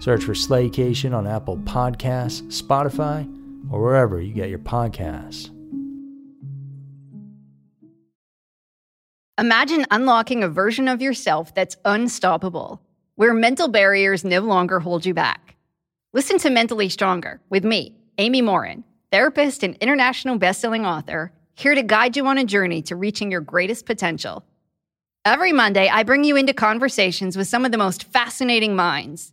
Search for Slaycation on Apple Podcasts, Spotify, or wherever you get your podcasts. Imagine unlocking a version of yourself that's unstoppable, where mental barriers no longer hold you back. Listen to Mentally Stronger with me, Amy Morin, therapist and international best-selling author, here to guide you on a journey to reaching your greatest potential. Every Monday, I bring you into conversations with some of the most fascinating minds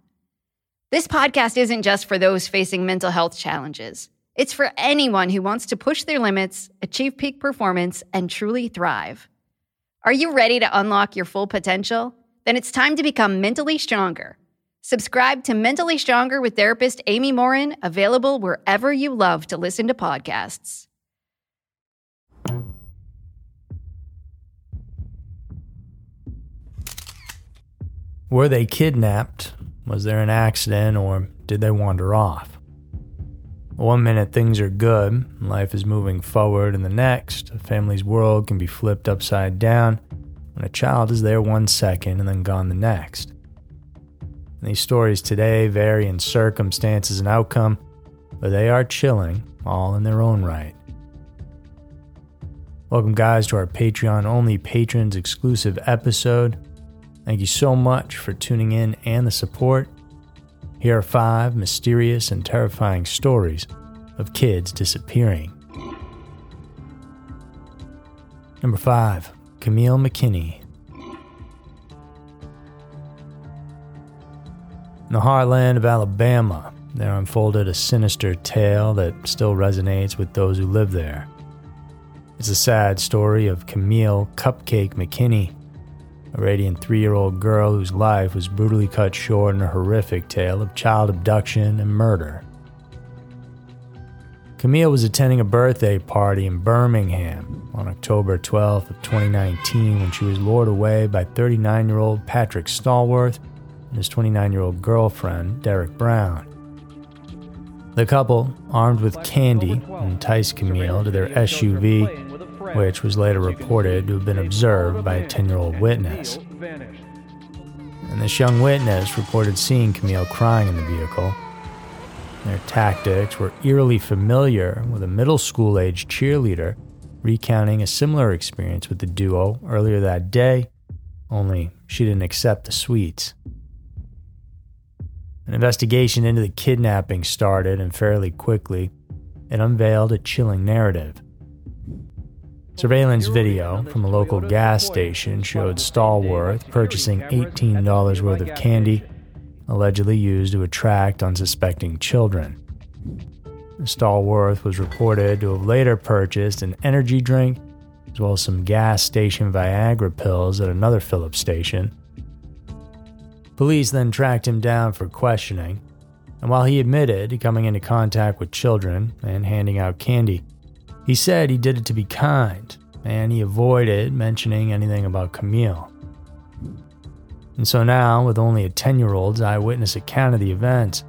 This podcast isn't just for those facing mental health challenges. It's for anyone who wants to push their limits, achieve peak performance, and truly thrive. Are you ready to unlock your full potential? Then it's time to become mentally stronger. Subscribe to Mentally Stronger with therapist Amy Morin, available wherever you love to listen to podcasts. Were they kidnapped was there an accident or did they wander off? One minute things are good, life is moving forward, and the next, a family's world can be flipped upside down when a child is there one second and then gone the next. And these stories today vary in circumstances and outcome, but they are chilling, all in their own right. Welcome, guys, to our Patreon only patrons exclusive episode. Thank you so much for tuning in and the support. Here are five mysterious and terrifying stories of kids disappearing. Number five, Camille McKinney. In the heartland of Alabama, there unfolded a sinister tale that still resonates with those who live there. It's a sad story of Camille Cupcake McKinney, a radiant three year old girl whose life was brutally cut short in a horrific tale of child abduction and murder. Camille was attending a birthday party in Birmingham on October 12th of 2019 when she was lured away by 39-year-old Patrick Stallworth and his 29-year-old girlfriend, Derek Brown. The couple, armed with candy, enticed Camille to their SUV which was later reported to have been observed by a 10 year old witness. And this young witness reported seeing Camille crying in the vehicle. Their tactics were eerily familiar with a middle school age cheerleader recounting a similar experience with the duo earlier that day, only she didn't accept the sweets. An investigation into the kidnapping started, and fairly quickly, it unveiled a chilling narrative. Surveillance video from a local gas station showed Stallworth purchasing $18 worth of candy, allegedly used to attract unsuspecting children. Stallworth was reported to have later purchased an energy drink as well as some gas station Viagra pills at another Phillips station. Police then tracked him down for questioning, and while he admitted coming into contact with children and handing out candy, he said he did it to be kind and he avoided mentioning anything about Camille. And so now, with only a 10 year old's eyewitness account of the event,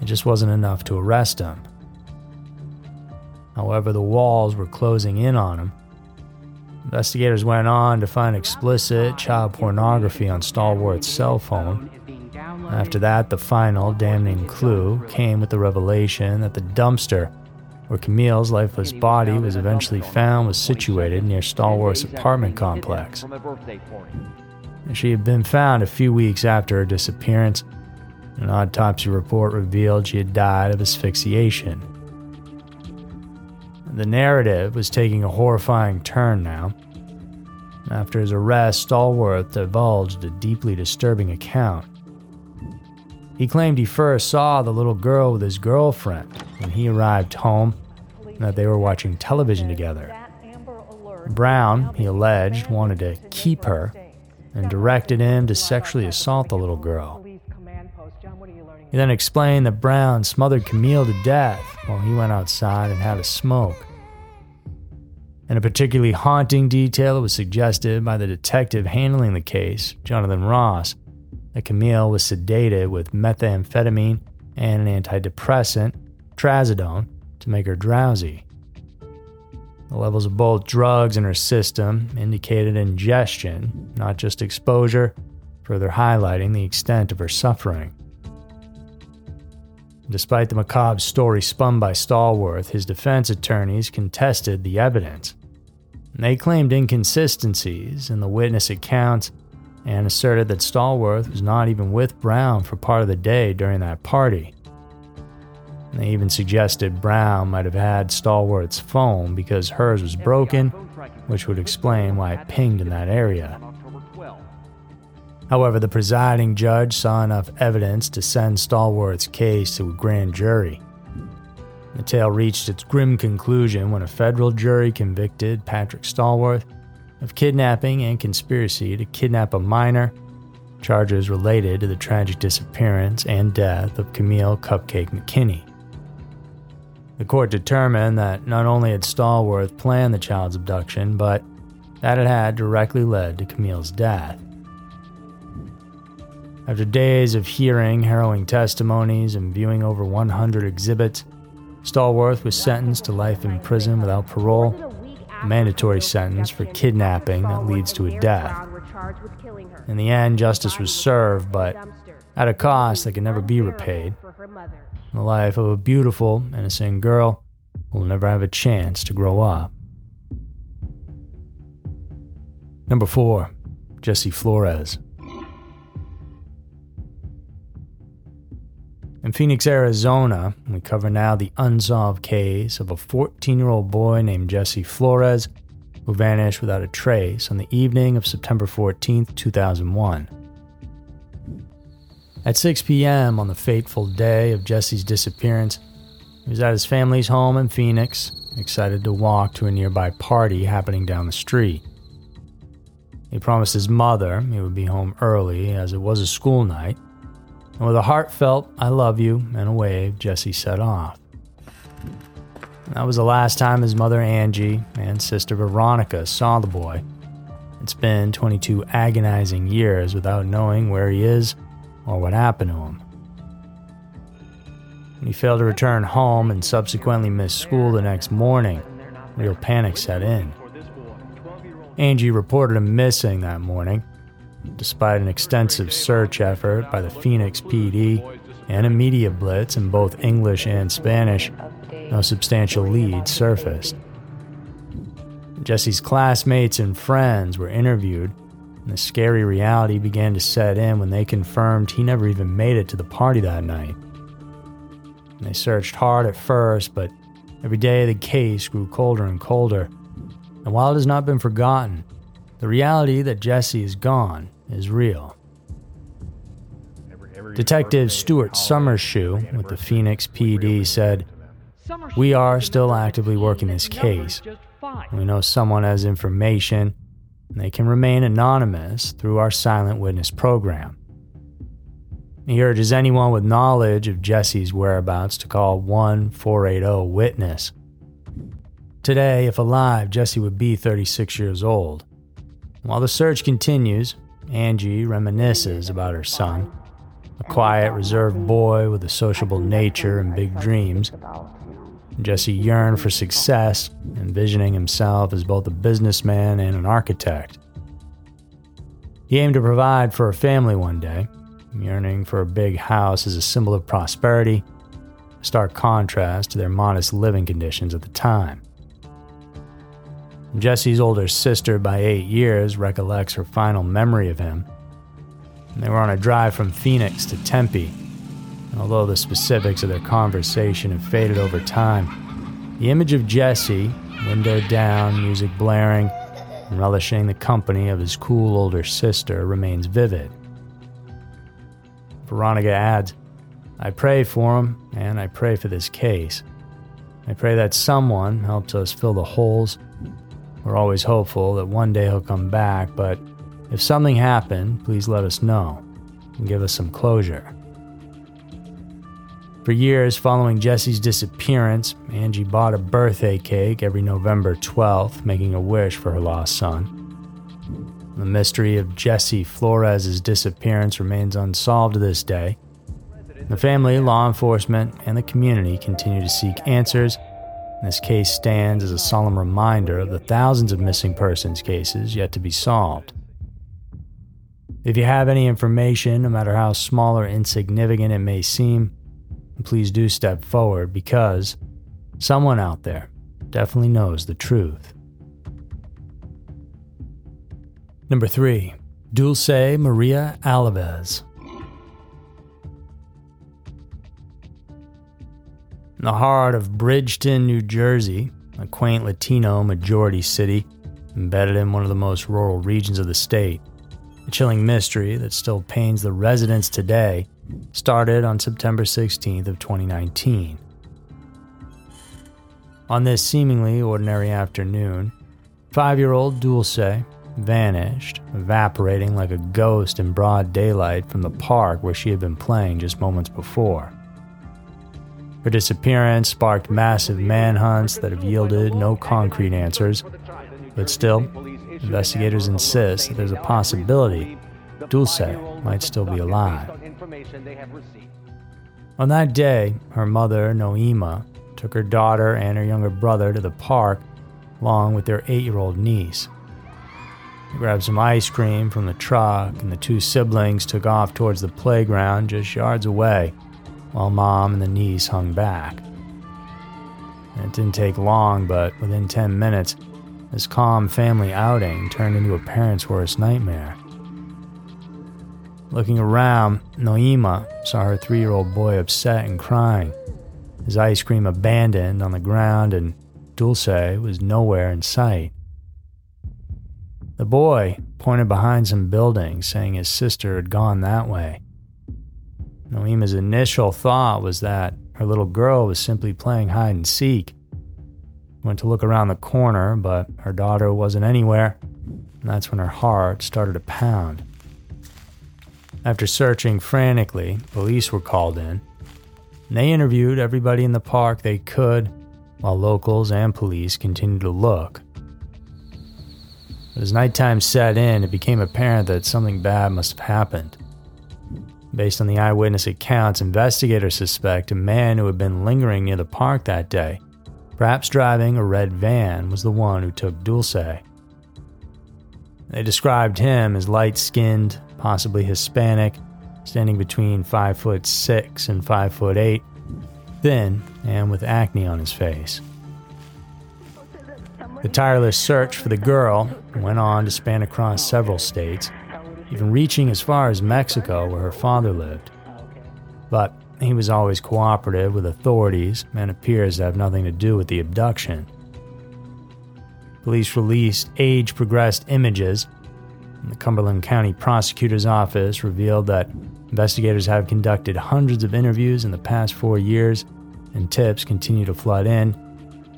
it just wasn't enough to arrest him. However, the walls were closing in on him. Investigators went on to find explicit child pornography on Stallworth's cell phone. After that, the final damning clue came with the revelation that the dumpster where Camille's lifeless body was eventually found was situated near Stallworth's apartment complex. She had been found a few weeks after her disappearance. An autopsy report revealed she had died of asphyxiation. The narrative was taking a horrifying turn now. After his arrest, Stallworth divulged a deeply disturbing account. He claimed he first saw the little girl with his girlfriend when he arrived home and that they were watching television together. Brown, he alleged, wanted to keep her and directed him to sexually assault the little girl. He then explained that Brown smothered Camille to death while he went outside and had a smoke. And a particularly haunting detail was suggested by the detective handling the case, Jonathan Ross, that Camille was sedated with methamphetamine and an antidepressant, trazodone, to make her drowsy. The levels of both drugs in her system indicated ingestion, not just exposure, further highlighting the extent of her suffering. Despite the macabre story spun by Stallworth, his defense attorneys contested the evidence. They claimed inconsistencies in the witness accounts and asserted that Stallworth was not even with Brown for part of the day during that party. They even suggested Brown might have had Stallworth's phone because hers was broken, which would explain why it pinged in that area. However, the presiding judge saw enough evidence to send Stallworth's case to a grand jury. The tale reached its grim conclusion when a federal jury convicted Patrick Stallworth of kidnapping and conspiracy to kidnap a minor, charges related to the tragic disappearance and death of Camille Cupcake McKinney. The court determined that not only had Stallworth planned the child's abduction, but that it had directly led to Camille's death. After days of hearing harrowing testimonies and viewing over 100 exhibits, Stallworth was sentenced to life in prison without parole, mandatory sentence for kidnapping that leads to a death. In the end, justice was served, but at a cost that can never be repaid the life of a beautiful, innocent girl will never have a chance to grow up. Number 4. Jesse Flores. In Phoenix, Arizona, we cover now the unsolved case of a 14 year old boy named Jesse Flores who vanished without a trace on the evening of September 14, 2001. At 6 p.m. on the fateful day of Jesse's disappearance, he was at his family's home in Phoenix, excited to walk to a nearby party happening down the street. He promised his mother he would be home early as it was a school night, and with a heartfelt I love you and a wave, Jesse set off. That was the last time his mother Angie and sister Veronica saw the boy. It's been 22 agonizing years without knowing where he is or what happened to him. When he failed to return home and subsequently missed school the next morning, real panic set in. Angie reported him missing that morning, despite an extensive search effort by the Phoenix PD and a media blitz in both English and Spanish. No substantial leads surfaced. Jesse's classmates and friends were interviewed and the scary reality began to set in when they confirmed he never even made it to the party that night. They searched hard at first, but every day the case grew colder and colder. And while it has not been forgotten, the reality that Jesse is gone is real. Detective Stuart Summershoe with the Phoenix PD said, We are still actively working this case. We know someone has information, and they can remain anonymous through our silent witness program. He urges anyone with knowledge of Jesse's whereabouts to call 1 480 Witness. Today, if alive, Jesse would be 36 years old. While the search continues, Angie reminisces about her son, a quiet, reserved boy with a sociable nature and big dreams. Jesse yearned for success, envisioning himself as both a businessman and an architect. He aimed to provide for a family one day, yearning for a big house as a symbol of prosperity, a stark contrast to their modest living conditions at the time. Jesse's older sister by eight years recollects her final memory of him. They were on a drive from Phoenix to Tempe. And although the specifics of their conversation have faded over time, the image of Jesse, window down, music blaring, and relishing the company of his cool older sister remains vivid. Veronica adds, I pray for him, and I pray for this case. I pray that someone helps us fill the holes we're always hopeful that one day he'll come back, but if something happened, please let us know and give us some closure. For years following Jesse's disappearance, Angie bought a birthday cake every November 12th, making a wish for her lost son. The mystery of Jesse Flores' disappearance remains unsolved to this day. The family, law enforcement, and the community continue to seek answers this case stands as a solemn reminder of the thousands of missing persons cases yet to be solved. If you have any information, no matter how small or insignificant it may seem, please do step forward because someone out there definitely knows the truth. Number 3. Dulce Maria Alavez. In the heart of Bridgeton, New Jersey, a quaint Latino majority city embedded in one of the most rural regions of the state, a chilling mystery that still pains the residents today started on September 16th of 2019. On this seemingly ordinary afternoon, five-year-old Dulce vanished, evaporating like a ghost in broad daylight from the park where she had been playing just moments before. Her disappearance sparked massive manhunts that have yielded no concrete answers, but still, investigators insist that there's a possibility Dulce might still be alive. On that day, her mother, Noema, took her daughter and her younger brother to the park along with their eight year old niece. They grabbed some ice cream from the truck, and the two siblings took off towards the playground just yards away while mom and the niece hung back. It didn't take long, but within 10 minutes, this calm family outing turned into a parent's worst nightmare. Looking around, Noema saw her three year old boy upset and crying, his ice cream abandoned on the ground, and Dulce was nowhere in sight. The boy pointed behind some buildings, saying his sister had gone that way. Noema's initial thought was that her little girl was simply playing hide and seek. Went to look around the corner, but her daughter wasn't anywhere, and that's when her heart started to pound. After searching frantically, police were called in. They interviewed everybody in the park they could, while locals and police continued to look. But as nighttime set in, it became apparent that something bad must have happened. Based on the eyewitness accounts, investigators suspect a man who had been lingering near the park that day, perhaps driving a red van, was the one who took Dulce. They described him as light skinned, possibly Hispanic, standing between 5 foot 6 and 5 foot 8, thin and with acne on his face. The tireless search for the girl went on to span across several states, even reaching as far as Mexico where her father lived. But he was always cooperative with authorities and appears to have nothing to do with the abduction. Police released age progressed images. And the Cumberland County Prosecutor's Office revealed that investigators have conducted hundreds of interviews in the past four years and tips continue to flood in,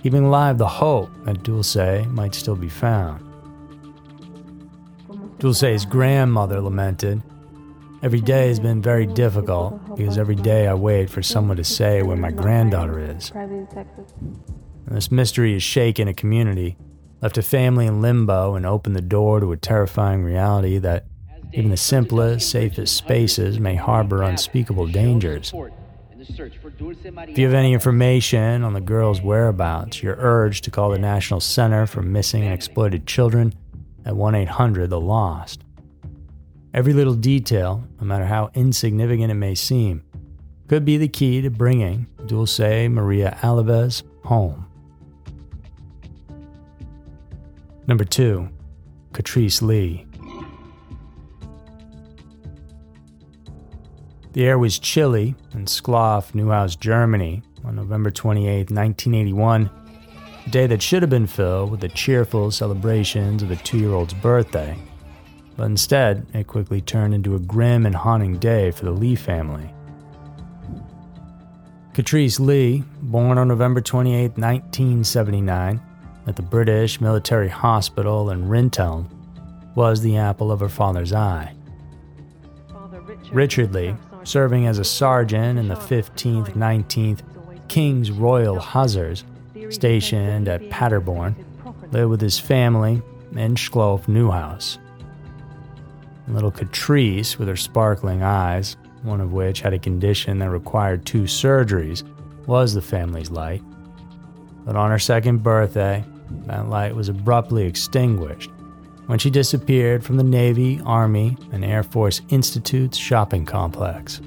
keeping alive the hope that Dulce might still be found. Dulce's grandmother lamented, Every day has been very difficult because every day I wait for someone to say where my granddaughter is. And this mystery has shaken a community, left a family in limbo, and opened the door to a terrifying reality that even the simplest, safest spaces may harbor unspeakable dangers. If you have any information on the girl's whereabouts, you're urged to call the National Center for Missing and Exploited Children at 1 800 The Lost. Every little detail, no matter how insignificant it may seem, could be the key to bringing Dulce Maria Alavez home. Number 2. Catrice Lee. The air was chilly in Schloss, Neuhaus, Germany on November 28, 1981, a day that should have been filled with the cheerful celebrations of a two year old's birthday but instead, it quickly turned into a grim and haunting day for the Lee family. Catrice Lee, born on November 28, 1979, at the British Military Hospital in Rinteln, was the apple of her father's eye. Richard Lee, serving as a sergeant in the 15th 19th King's Royal Hussars, stationed at Paderborn, lived with his family in Schloss Neuhaus. Little Catrice, with her sparkling eyes, one of which had a condition that required two surgeries, was the family's light. But on her second birthday, that light was abruptly extinguished when she disappeared from the Navy, Army, and Air Force Institute's shopping complex.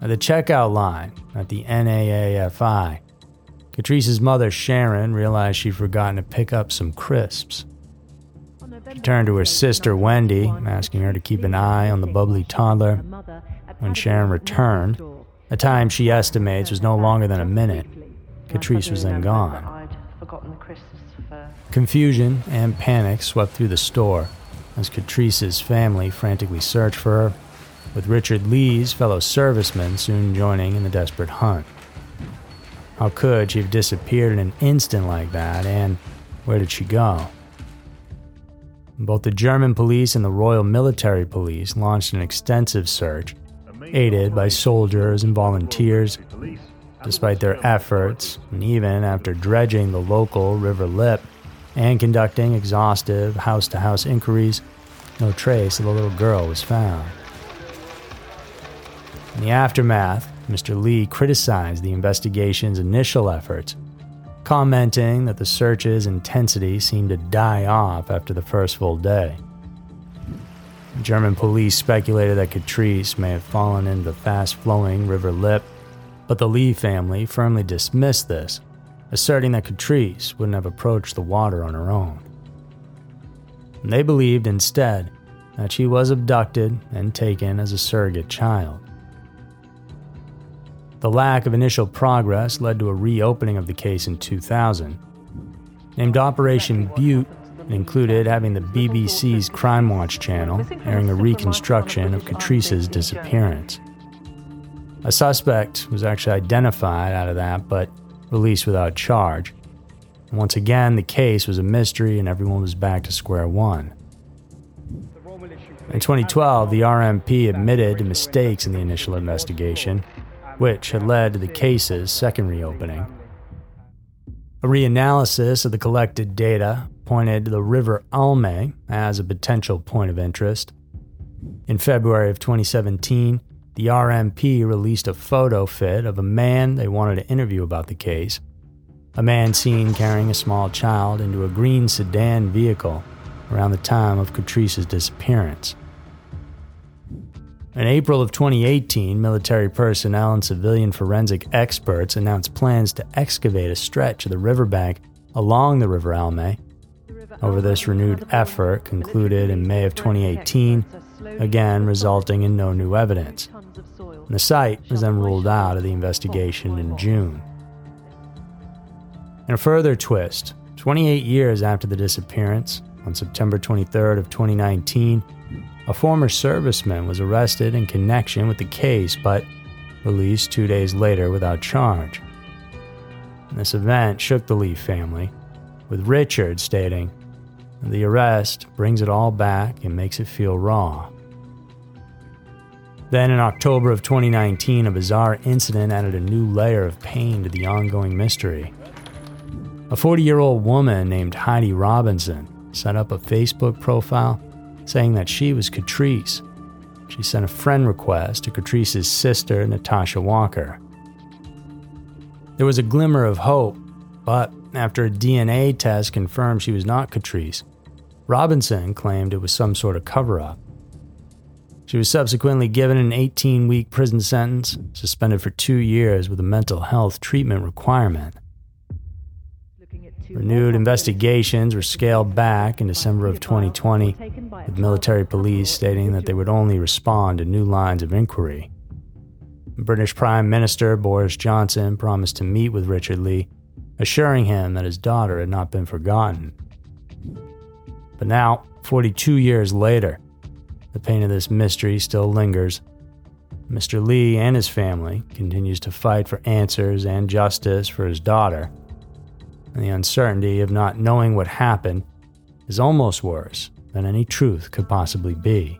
At the checkout line at the NAAFI, Catrice's mother, Sharon, realized she'd forgotten to pick up some crisps. She turned to her sister Wendy, asking her to keep an eye on the bubbly toddler. When Sharon returned, a time she estimates was no longer than a minute, Catrice was then gone. Confusion and panic swept through the store as Catrice's family frantically searched for her, with Richard Lee's fellow servicemen soon joining in the desperate hunt. How could she have disappeared in an instant like that, and where did she go? Both the German police and the Royal Military Police launched an extensive search, aided by soldiers and volunteers. Despite their efforts, and even after dredging the local River Lippe and conducting exhaustive house to house inquiries, no trace of the little girl was found. In the aftermath, Mr. Lee criticized the investigation's initial efforts commenting that the search's intensity seemed to die off after the first full day. German police speculated that Catrice may have fallen into the fast flowing River Lippe, but the Lee family firmly dismissed this, asserting that Catrice wouldn't have approached the water on her own. They believed instead that she was abducted and taken as a surrogate child. The lack of initial progress led to a reopening of the case in 2000. Named Operation Bute, it included having the BBC's Crime Watch channel airing a reconstruction of Catrice's disappearance. A suspect was actually identified out of that, but released without charge. once again, the case was a mystery and everyone was back to square one. In 2012, the RMP admitted to mistakes in the initial investigation which had led to the case's second reopening. A reanalysis of the collected data pointed to the River Alme as a potential point of interest. In February of 2017, the RMP released a photo fit of a man they wanted to interview about the case. A man seen carrying a small child into a green sedan vehicle around the time of Catrice's disappearance. In April of 2018, military personnel and civilian forensic experts announced plans to excavate a stretch of the riverbank along the River Alme. Over this renewed effort concluded in May of 2018, again resulting in no new evidence. And the site was then ruled out of the investigation in June. In a further twist, 28 years after the disappearance, on September 23rd of 2019, a former serviceman was arrested in connection with the case, but released two days later without charge. This event shook the Lee family, with Richard stating, The arrest brings it all back and makes it feel raw. Then, in October of 2019, a bizarre incident added a new layer of pain to the ongoing mystery. A 40 year old woman named Heidi Robinson set up a Facebook profile saying that she was Catrice. She sent a friend request to Catrice's sister, Natasha Walker. There was a glimmer of hope, but after a DNA test confirmed she was not Catrice, Robinson claimed it was some sort of cover up. She was subsequently given an 18 week prison sentence, suspended for two years with a mental health treatment requirement. Renewed investigations were scaled back in December of 2020, with military police stating that they would only respond to new lines of inquiry. British Prime Minister Boris Johnson promised to meet with Richard Lee, assuring him that his daughter had not been forgotten. But now, 42 years later, the pain of this mystery still lingers. Mr. Lee and his family continues to fight for answers and justice for his daughter and the uncertainty of not knowing what happened is almost worse than any truth could possibly be.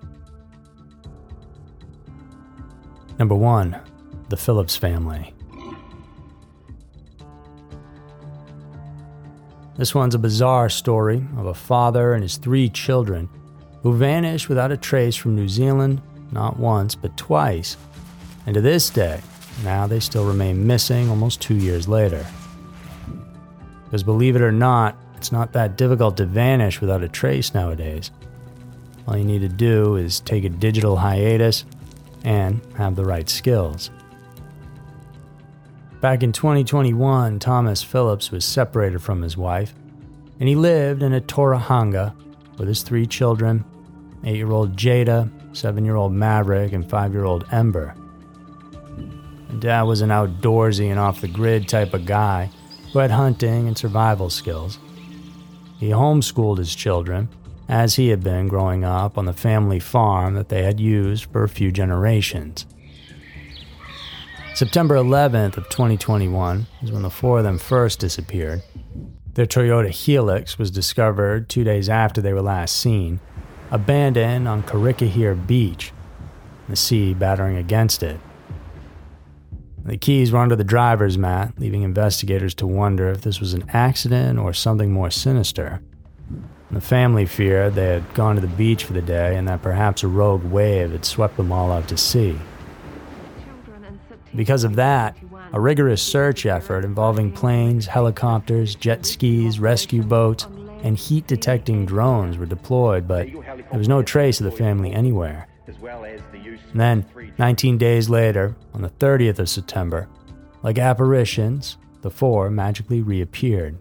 Number one, the Phillips family. This one's a bizarre story of a father and his three children who vanished without a trace from New Zealand not once but twice, and to this day, now they still remain missing almost two years later. Because believe it or not, it's not that difficult to vanish without a trace nowadays. All you need to do is take a digital hiatus and have the right skills. Back in 2021, Thomas Phillips was separated from his wife, and he lived in a Tauranga with his three children eight year old Jada, seven year old Maverick, and five year old Ember. Dad was an outdoorsy and off the grid type of guy who had hunting and survival skills. He homeschooled his children, as he had been growing up on the family farm that they had used for a few generations. September 11th of 2021 is when the four of them first disappeared. Their Toyota Hilux was discovered two days after they were last seen, abandoned on Kiritehere Beach, the sea battering against it. The keys were under the driver's mat, leaving investigators to wonder if this was an accident or something more sinister. The family feared they had gone to the beach for the day and that perhaps a rogue wave had swept them all out to sea. Because of that, a rigorous search effort involving planes, helicopters, jet skis, rescue boats, and heat detecting drones were deployed, but there was no trace of the family anywhere. And then, 19 days later, on the 30th of September, like apparitions, the four magically reappeared.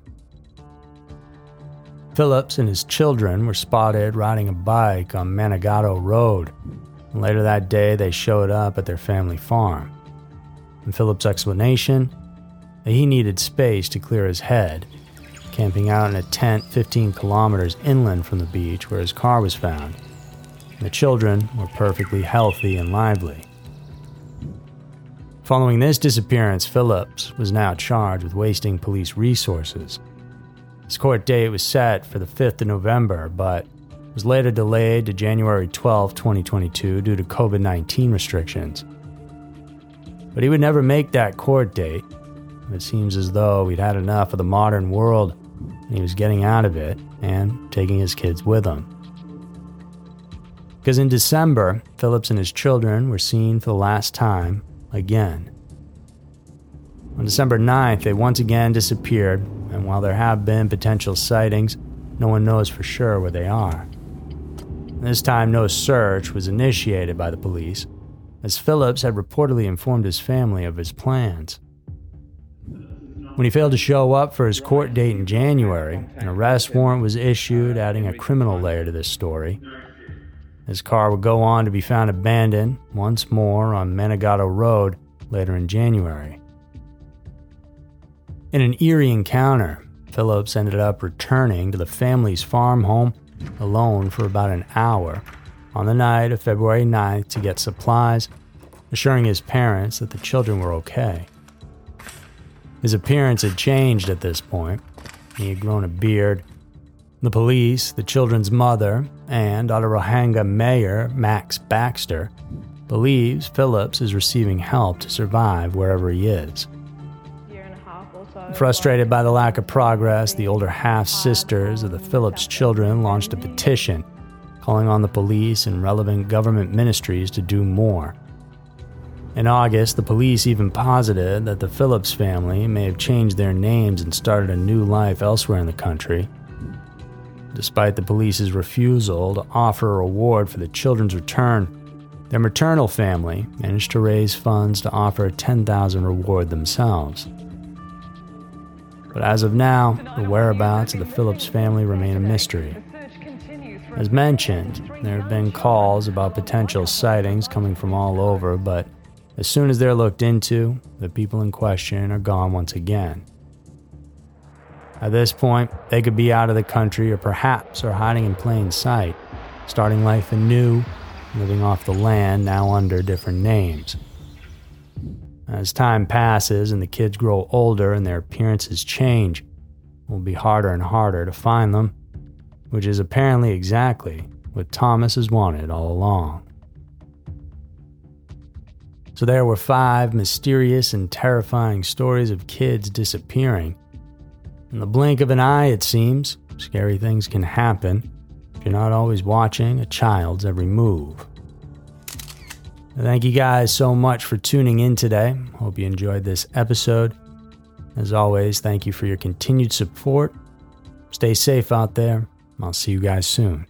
Phillips and his children were spotted riding a bike on Manigato Road. And later that day, they showed up at their family farm. And Phillips' explanation? That he needed space to clear his head, camping out in a tent 15 kilometers inland from the beach where his car was found. The children were perfectly healthy and lively. Following this disappearance, Phillips was now charged with wasting police resources. His court date was set for the 5th of November, but was later delayed to January 12, 2022, due to COVID 19 restrictions. But he would never make that court date. It seems as though he'd had enough of the modern world and he was getting out of it and taking his kids with him. Because in December, Phillips and his children were seen for the last time again. On December 9th, they once again disappeared, and while there have been potential sightings, no one knows for sure where they are. This time, no search was initiated by the police, as Phillips had reportedly informed his family of his plans. When he failed to show up for his court date in January, an arrest warrant was issued, adding a criminal layer to this story. His car would go on to be found abandoned once more on Managato Road later in January. In an eerie encounter, Phillips ended up returning to the family's farm home alone for about an hour on the night of February 9th to get supplies assuring his parents that the children were okay. His appearance had changed at this point. He had grown a beard. The police, the children's mother, and Otorohanga Mayor Max Baxter believes Phillips is receiving help to survive wherever he is. Frustrated by the lack of progress, the older half sisters of the Phillips children launched a petition calling on the police and relevant government ministries to do more. In August, the police even posited that the Phillips family may have changed their names and started a new life elsewhere in the country. Despite the police's refusal to offer a reward for the children's return, their maternal family managed to raise funds to offer a 10,000 reward themselves. But as of now, the whereabouts of the Phillips family remain a mystery. As mentioned, there have been calls about potential sightings coming from all over, but as soon as they're looked into, the people in question are gone once again. At this point, they could be out of the country or perhaps are hiding in plain sight, starting life anew, living off the land now under different names. As time passes and the kids grow older and their appearances change, it will be harder and harder to find them, which is apparently exactly what Thomas has wanted all along. So there were five mysterious and terrifying stories of kids disappearing. In the blink of an eye, it seems, scary things can happen if you're not always watching a child's every move. Thank you guys so much for tuning in today. Hope you enjoyed this episode. As always, thank you for your continued support. Stay safe out there. I'll see you guys soon.